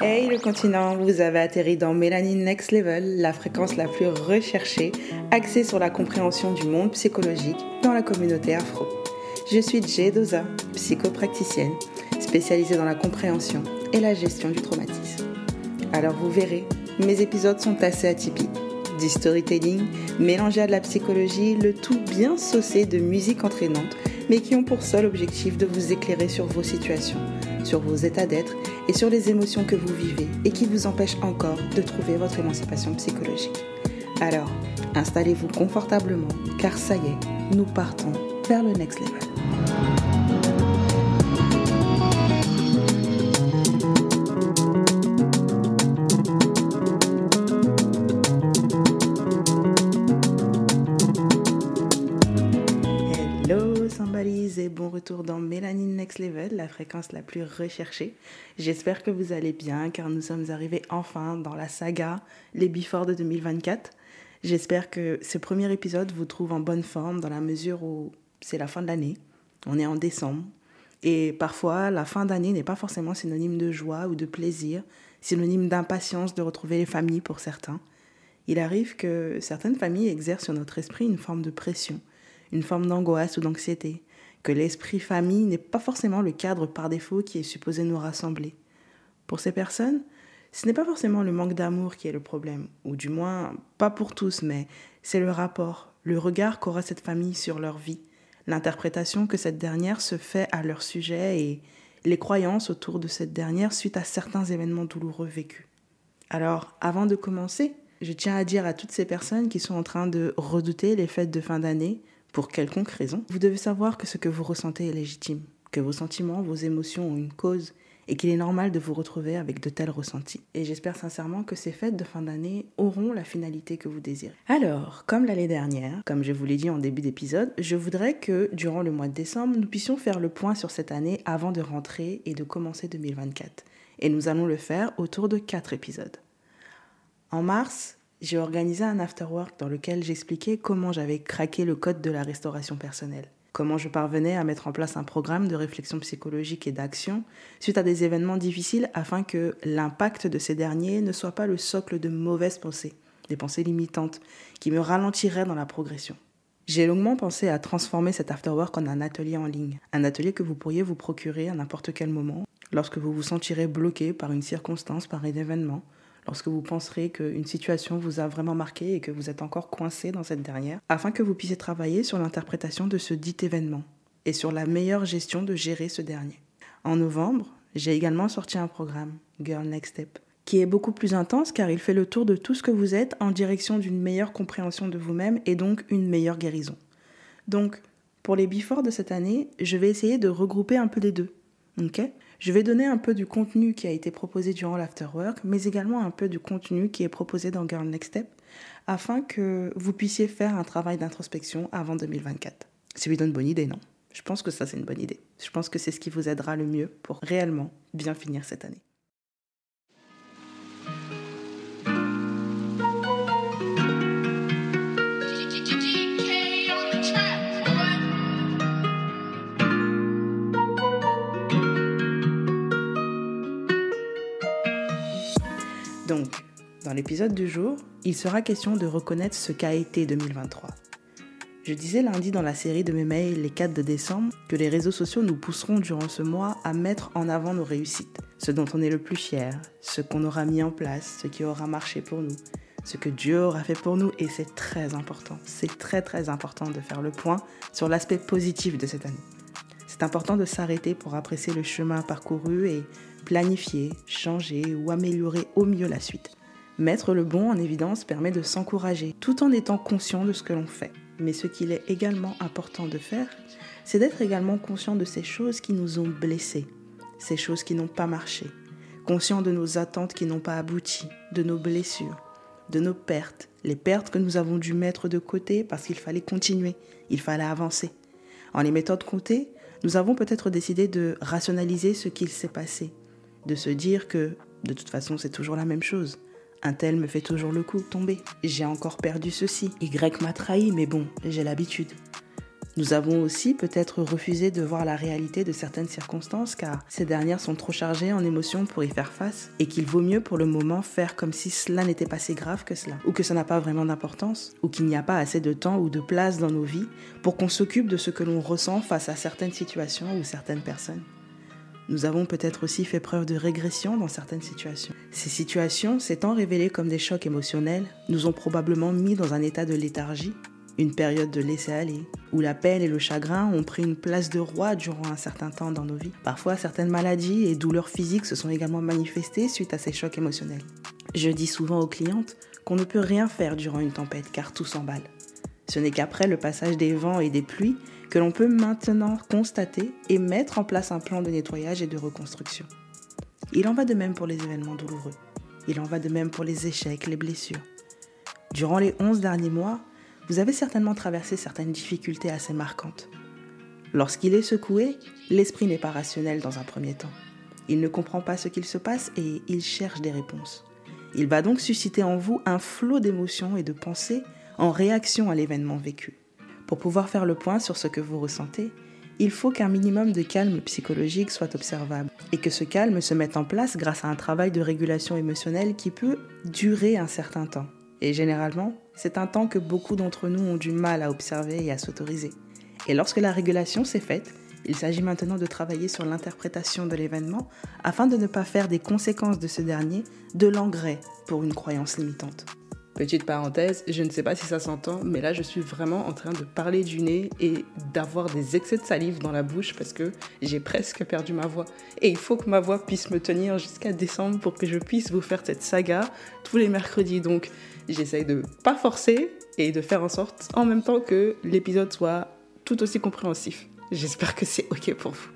Hey le continent, vous avez atterri dans Mélanine Next Level, la fréquence la plus recherchée, axée sur la compréhension du monde psychologique dans la communauté afro. Je suis Jay Doza, psychopracticienne, spécialisée dans la compréhension et la gestion du traumatisme. Alors vous verrez, mes épisodes sont assez atypiques. Du storytelling mélangé à de la psychologie, le tout bien saucé de musique entraînante, mais qui ont pour seul objectif de vous éclairer sur vos situations, sur vos états d'être et sur les émotions que vous vivez et qui vous empêchent encore de trouver votre émancipation psychologique. Alors, installez-vous confortablement, car ça y est, nous partons vers le next level. Retour dans Mélanine Next Level, la fréquence la plus recherchée. J'espère que vous allez bien car nous sommes arrivés enfin dans la saga Les Before de 2024. J'espère que ce premier épisode vous trouve en bonne forme dans la mesure où c'est la fin de l'année. On est en décembre. Et parfois, la fin d'année n'est pas forcément synonyme de joie ou de plaisir, synonyme d'impatience de retrouver les familles pour certains. Il arrive que certaines familles exercent sur notre esprit une forme de pression, une forme d'angoisse ou d'anxiété, que l'esprit famille n'est pas forcément le cadre par défaut qui est supposé nous rassembler. Pour ces personnes, ce n'est pas forcément le manque d'amour qui est le problème, ou du moins pas pour tous, mais c'est le rapport, le regard qu'aura cette famille sur leur vie, l'interprétation que cette dernière se fait à leur sujet et les croyances autour de cette dernière suite à certains événements douloureux vécus. Alors, avant de commencer, je tiens à dire à toutes ces personnes qui sont en train de redouter les fêtes de fin d'année, pour quelconque raison, vous devez savoir que ce que vous ressentez est légitime, que vos sentiments, vos émotions ont une cause et qu'il est normal de vous retrouver avec de tels ressentis. Et j'espère sincèrement que ces fêtes de fin d'année auront la finalité que vous désirez. Alors, comme l'année dernière, comme je vous l'ai dit en début d'épisode, je voudrais que durant le mois de décembre, nous puissions faire le point sur cette année avant de rentrer et de commencer 2024. Et nous allons le faire autour de quatre épisodes. En mars, j'ai organisé un afterwork dans lequel j'expliquais comment j'avais craqué le code de la restauration personnelle, comment je parvenais à mettre en place un programme de réflexion psychologique et d'action suite à des événements difficiles afin que l'impact de ces derniers ne soit pas le socle de mauvaises pensées, des pensées limitantes, qui me ralentiraient dans la progression. J'ai longuement pensé à transformer cet afterwork en un atelier en ligne, un atelier que vous pourriez vous procurer à n'importe quel moment, lorsque vous vous sentirez bloqué par une circonstance, par un événement, lorsque vous penserez qu'une situation vous a vraiment marqué et que vous êtes encore coincé dans cette dernière, afin que vous puissiez travailler sur l'interprétation de ce dit événement et sur la meilleure gestion de gérer ce dernier. En novembre, j'ai également sorti un programme, Girl Next Step, qui est beaucoup plus intense car il fait le tour de tout ce que vous êtes en direction d'une meilleure compréhension de vous-même et donc une meilleure guérison. Donc, pour les before de cette année, je vais essayer de regrouper un peu les deux. Ok je vais donner un peu du contenu qui a été proposé durant l'afterwork, mais également un peu du contenu qui est proposé dans Girl Next Step, afin que vous puissiez faire un travail d'introspection avant 2024. C'est plutôt une bonne idée, non? Je pense que ça, c'est une bonne idée. Je pense que c'est ce qui vous aidera le mieux pour réellement bien finir cette année. Dans l'épisode du jour, il sera question de reconnaître ce qu'a été 2023. Je disais lundi dans la série de mes mails les 4 de décembre que les réseaux sociaux nous pousseront durant ce mois à mettre en avant nos réussites, ce dont on est le plus fier, ce qu'on aura mis en place, ce qui aura marché pour nous, ce que Dieu aura fait pour nous et c'est très important. C'est très très important de faire le point sur l'aspect positif de cette année. C'est important de s'arrêter pour apprécier le chemin parcouru et planifier, changer ou améliorer au mieux la suite. Mettre le bon en évidence permet de s'encourager tout en étant conscient de ce que l'on fait. Mais ce qu'il est également important de faire, c'est d'être également conscient de ces choses qui nous ont blessés, ces choses qui n'ont pas marché, conscient de nos attentes qui n'ont pas abouti, de nos blessures, de nos pertes, les pertes que nous avons dû mettre de côté parce qu'il fallait continuer, il fallait avancer. En les mettant de côté, nous avons peut-être décidé de rationaliser ce qu'il s'est passé, de se dire que de toute façon c'est toujours la même chose. Un tel me fait toujours le coup tomber. J'ai encore perdu ceci. Y m'a trahi, mais bon, j'ai l'habitude. Nous avons aussi peut-être refusé de voir la réalité de certaines circonstances car ces dernières sont trop chargées en émotions pour y faire face et qu'il vaut mieux pour le moment faire comme si cela n'était pas si grave que cela ou que ça n'a pas vraiment d'importance ou qu'il n'y a pas assez de temps ou de place dans nos vies pour qu'on s'occupe de ce que l'on ressent face à certaines situations ou certaines personnes. Nous avons peut-être aussi fait preuve de régression dans certaines situations. Ces situations, s'étant révélées comme des chocs émotionnels, nous ont probablement mis dans un état de léthargie une période de laisser-aller, où la peine et le chagrin ont pris une place de roi durant un certain temps dans nos vies. Parfois, certaines maladies et douleurs physiques se sont également manifestées suite à ces chocs émotionnels. Je dis souvent aux clientes qu'on ne peut rien faire durant une tempête car tout s'emballe. Ce n'est qu'après le passage des vents et des pluies que l'on peut maintenant constater et mettre en place un plan de nettoyage et de reconstruction. Il en va de même pour les événements douloureux. Il en va de même pour les échecs, les blessures. Durant les 11 derniers mois, vous avez certainement traversé certaines difficultés assez marquantes. Lorsqu'il est secoué, l'esprit n'est pas rationnel dans un premier temps. Il ne comprend pas ce qu'il se passe et il cherche des réponses. Il va donc susciter en vous un flot d'émotions et de pensées en réaction à l'événement vécu. Pour pouvoir faire le point sur ce que vous ressentez, il faut qu'un minimum de calme psychologique soit observable et que ce calme se mette en place grâce à un travail de régulation émotionnelle qui peut durer un certain temps. Et généralement, c'est un temps que beaucoup d'entre nous ont du mal à observer et à s'autoriser. Et lorsque la régulation s'est faite, il s'agit maintenant de travailler sur l'interprétation de l'événement afin de ne pas faire des conséquences de ce dernier de l'engrais pour une croyance limitante. Petite parenthèse, je ne sais pas si ça s'entend, mais là je suis vraiment en train de parler du nez et d'avoir des excès de salive dans la bouche parce que j'ai presque perdu ma voix. Et il faut que ma voix puisse me tenir jusqu'à décembre pour que je puisse vous faire cette saga tous les mercredis. Donc j'essaye de pas forcer et de faire en sorte en même temps que l'épisode soit tout aussi compréhensif. J'espère que c'est ok pour vous.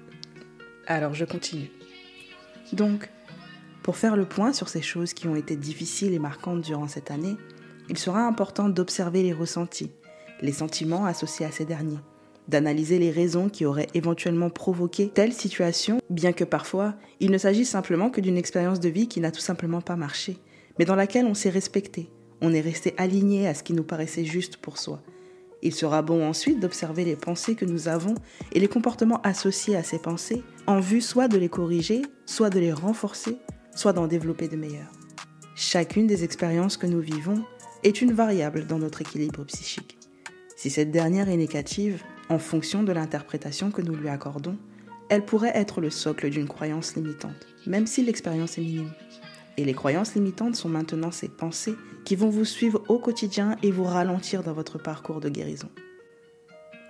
Alors je continue. Donc, pour faire le point sur ces choses qui ont été difficiles et marquantes durant cette année, il sera important d'observer les ressentis, les sentiments associés à ces derniers, d'analyser les raisons qui auraient éventuellement provoqué telle situation, bien que parfois il ne s'agisse simplement que d'une expérience de vie qui n'a tout simplement pas marché, mais dans laquelle on s'est respecté, on est resté aligné à ce qui nous paraissait juste pour soi. Il sera bon ensuite d'observer les pensées que nous avons et les comportements associés à ces pensées, en vue soit de les corriger, soit de les renforcer, soit d'en développer de meilleurs. Chacune des expériences que nous vivons est une variable dans notre équilibre psychique. Si cette dernière est négative, en fonction de l'interprétation que nous lui accordons, elle pourrait être le socle d'une croyance limitante, même si l'expérience est minime. Et les croyances limitantes sont maintenant ces pensées qui vont vous suivre au quotidien et vous ralentir dans votre parcours de guérison.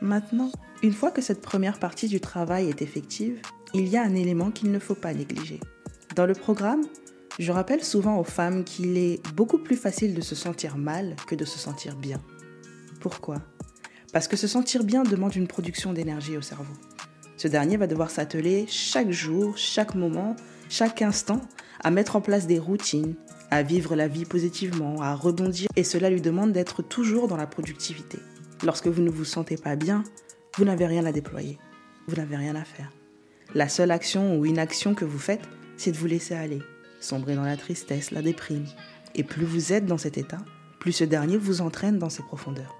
Maintenant, une fois que cette première partie du travail est effective, il y a un élément qu'il ne faut pas négliger. Dans le programme, je rappelle souvent aux femmes qu'il est beaucoup plus facile de se sentir mal que de se sentir bien. Pourquoi? Parce que se sentir bien demande une production d'énergie au cerveau. Ce dernier va devoir s'atteler chaque jour, chaque moment, chaque instant à mettre en place des routines, à vivre la vie positivement, à rebondir, et cela lui demande d'être toujours dans la productivité. Lorsque vous ne vous sentez pas bien, vous n'avez rien à déployer, vous n'avez rien à faire. La seule action ou inaction que vous faites, c'est de vous laisser aller, sombrer dans la tristesse, la déprime. Et plus vous êtes dans cet état, plus ce dernier vous entraîne dans ses profondeurs.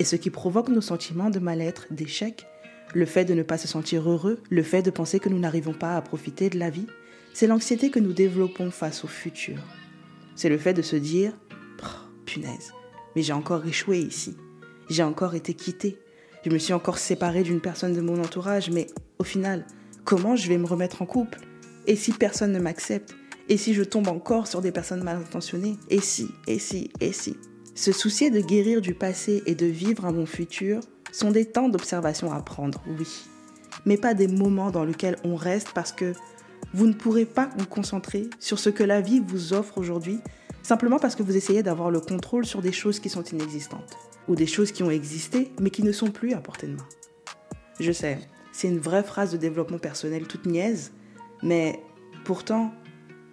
Et ce qui provoque nos sentiments de mal-être, d'échec, le fait de ne pas se sentir heureux, le fait de penser que nous n'arrivons pas à profiter de la vie, c'est l'anxiété que nous développons face au futur. C'est le fait de se dire punaise, mais j'ai encore échoué ici. J'ai encore été quitté. Je me suis encore séparé d'une personne de mon entourage, mais au final, comment je vais me remettre en couple? Et si personne ne m'accepte? Et si je tombe encore sur des personnes mal intentionnées Et si Et si Et si? Se soucier de guérir du passé et de vivre un bon futur sont des temps d'observation à prendre, oui. Mais pas des moments dans lesquels on reste parce que vous ne pourrez pas vous concentrer sur ce que la vie vous offre aujourd'hui simplement parce que vous essayez d'avoir le contrôle sur des choses qui sont inexistantes ou des choses qui ont existé mais qui ne sont plus à portée de main. Je sais, c'est une vraie phrase de développement personnel toute niaise, mais pourtant,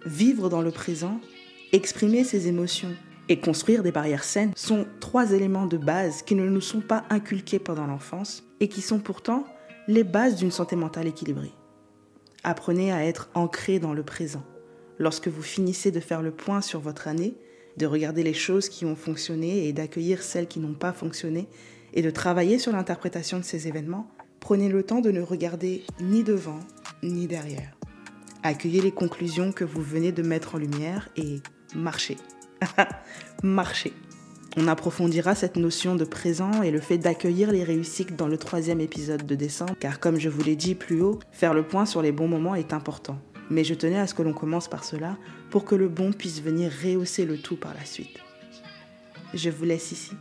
vivre dans le présent, exprimer ses émotions et construire des barrières saines sont trois éléments de base qui ne nous sont pas inculqués pendant l'enfance et qui sont pourtant les bases d'une santé mentale équilibrée. Apprenez à être ancré dans le présent. Lorsque vous finissez de faire le point sur votre année, de regarder les choses qui ont fonctionné et d'accueillir celles qui n'ont pas fonctionné, et de travailler sur l'interprétation de ces événements, prenez le temps de ne regarder ni devant ni derrière. Accueillez les conclusions que vous venez de mettre en lumière et marchez. marchez. On approfondira cette notion de présent et le fait d'accueillir les réussites dans le troisième épisode de décembre, car comme je vous l'ai dit plus haut, faire le point sur les bons moments est important. Mais je tenais à ce que l'on commence par cela pour que le bon puisse venir rehausser le tout par la suite. Je vous laisse ici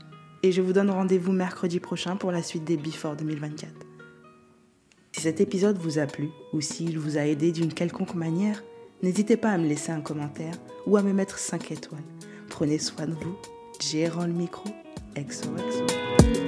et je vous donne rendez-vous mercredi prochain pour la suite des Before 2024. Si cet épisode vous a plu ou s'il vous a aidé d'une quelconque manière, n'hésitez pas à me laisser un commentaire ou à me mettre 5 étoiles. Prenez soin de vous. J'ai le micro. XOXO.